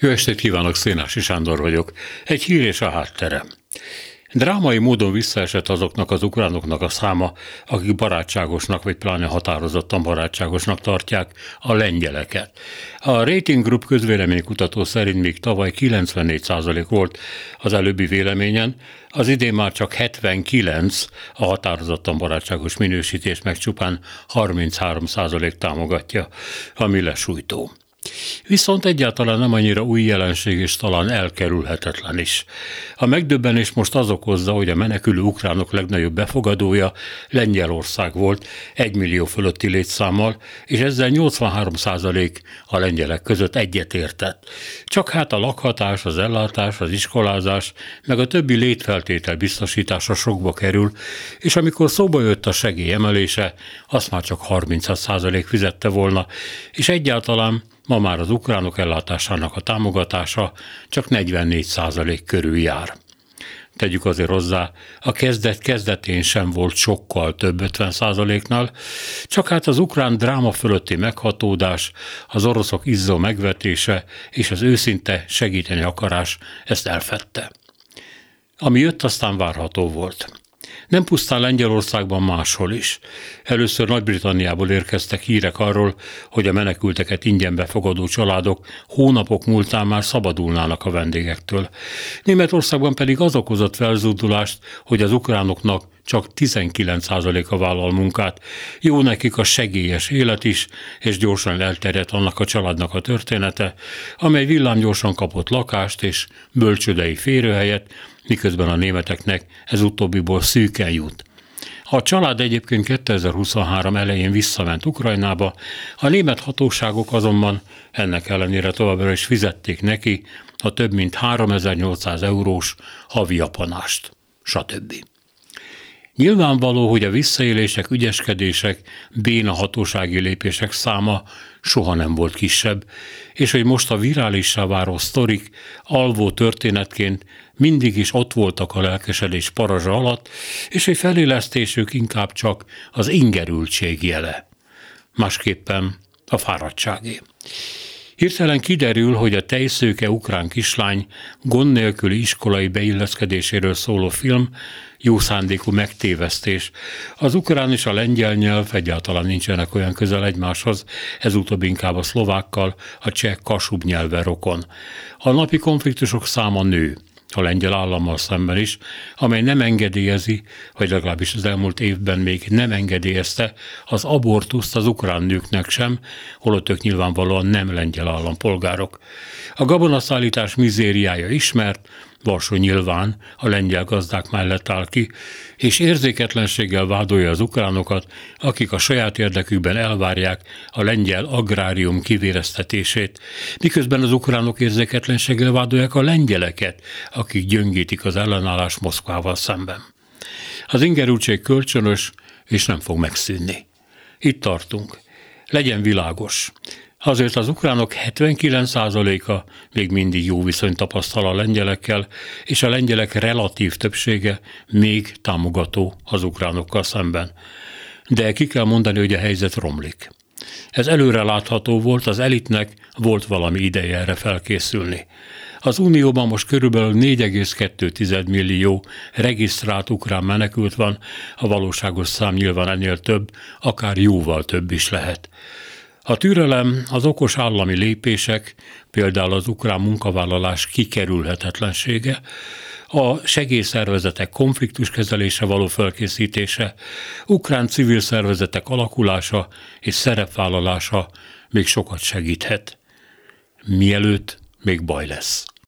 Jó estét kívánok, Szénási Sándor vagyok. Egy hír és a hátterem. Drámai módon visszaesett azoknak az ukránoknak a száma, akik barátságosnak, vagy pláne határozottan barátságosnak tartják a lengyeleket. A Rating Group közvéleménykutató szerint még tavaly 94% volt az előbbi véleményen, az idén már csak 79 a határozottan barátságos minősítés, meg csupán 33% támogatja, ami lesújtó. Viszont egyáltalán nem annyira új jelenség, és talán elkerülhetetlen is. A megdöbbenés most az okozza, hogy a menekülő ukránok legnagyobb befogadója Lengyelország volt, egy millió fölötti létszámmal, és ezzel 83 százalék a lengyelek között egyetértett. Csak hát a lakhatás, az ellátás, az iskolázás, meg a többi létfeltétel biztosítása sokba kerül, és amikor szóba jött a segély emelése, azt már csak 30 százalék fizette volna, és egyáltalán Ma már az ukránok ellátásának a támogatása csak 44 százalék körül jár. Tegyük azért hozzá, a kezdet kezdetén sem volt sokkal több 50 százaléknál, csak hát az ukrán dráma fölötti meghatódás, az oroszok izzó megvetése és az őszinte segíteni akarás ezt elfette. Ami jött, aztán várható volt. Nem pusztán Lengyelországban máshol is. Először Nagy-Britanniából érkeztek hírek arról, hogy a menekülteket ingyen befogadó családok hónapok múltán már szabadulnának a vendégektől. Németországban pedig az okozott felzúdulást, hogy az ukránoknak csak 19%-a vállal munkát. Jó nekik a segélyes élet is, és gyorsan elterjedt annak a családnak a története, amely villámgyorsan kapott lakást és bölcsödei férőhelyet, miközben a németeknek ez utóbbiból szűken jut. A család egyébként 2023 elején visszament Ukrajnába, a német hatóságok azonban ennek ellenére továbbra is fizették neki a több mint 3800 eurós havi apanást, stb. Nyilvánvaló, hogy a visszaélések, ügyeskedések, béna hatósági lépések száma soha nem volt kisebb, és hogy most a virálissá váró sztorik alvó történetként mindig is ott voltak a lelkesedés parazsa alatt, és hogy felélesztésük inkább csak az ingerültség jele. Másképpen a fáradtságé. Hirtelen kiderül, hogy a tejszőke ukrán kislány gond nélküli iskolai beilleszkedéséről szóló film jó szándékú megtévesztés. Az ukrán és a lengyel nyelv egyáltalán nincsenek olyan közel egymáshoz, ez utóbb inkább a szlovákkal, a cseh kasub nyelve rokon. A napi konfliktusok száma nő a lengyel állammal szemben is, amely nem engedélyezi, vagy legalábbis az elmúlt évben még nem engedélyezte az abortuszt az ukrán nőknek sem, holott ők nyilvánvalóan nem lengyel állampolgárok. A gabonaszállítás mizériája ismert, Varsó nyilván a lengyel gazdák mellett áll ki, és érzéketlenséggel vádolja az ukránokat, akik a saját érdekükben elvárják a lengyel agrárium kivéreztetését, miközben az ukránok érzéketlenséggel vádolják a lengyeleket, akik gyöngítik az ellenállás Moszkvával szemben. Az ingerültség kölcsönös, és nem fog megszűnni. Itt tartunk. Legyen világos. Azért az ukránok 79%-a még mindig jó viszonyt tapasztal a lengyelekkel, és a lengyelek relatív többsége még támogató az ukránokkal szemben. De ki kell mondani, hogy a helyzet romlik. Ez előre látható volt, az elitnek volt valami ideje erre felkészülni. Az Unióban most körülbelül 4,2 millió regisztrált ukrán menekült van, a valóságos szám nyilván ennél több, akár jóval több is lehet. A türelem, az okos állami lépések, például az ukrán munkavállalás kikerülhetetlensége, a segélyszervezetek konfliktuskezelése való felkészítése, ukrán civil szervezetek alakulása és szerepvállalása még sokat segíthet. Mielőtt még baj lesz.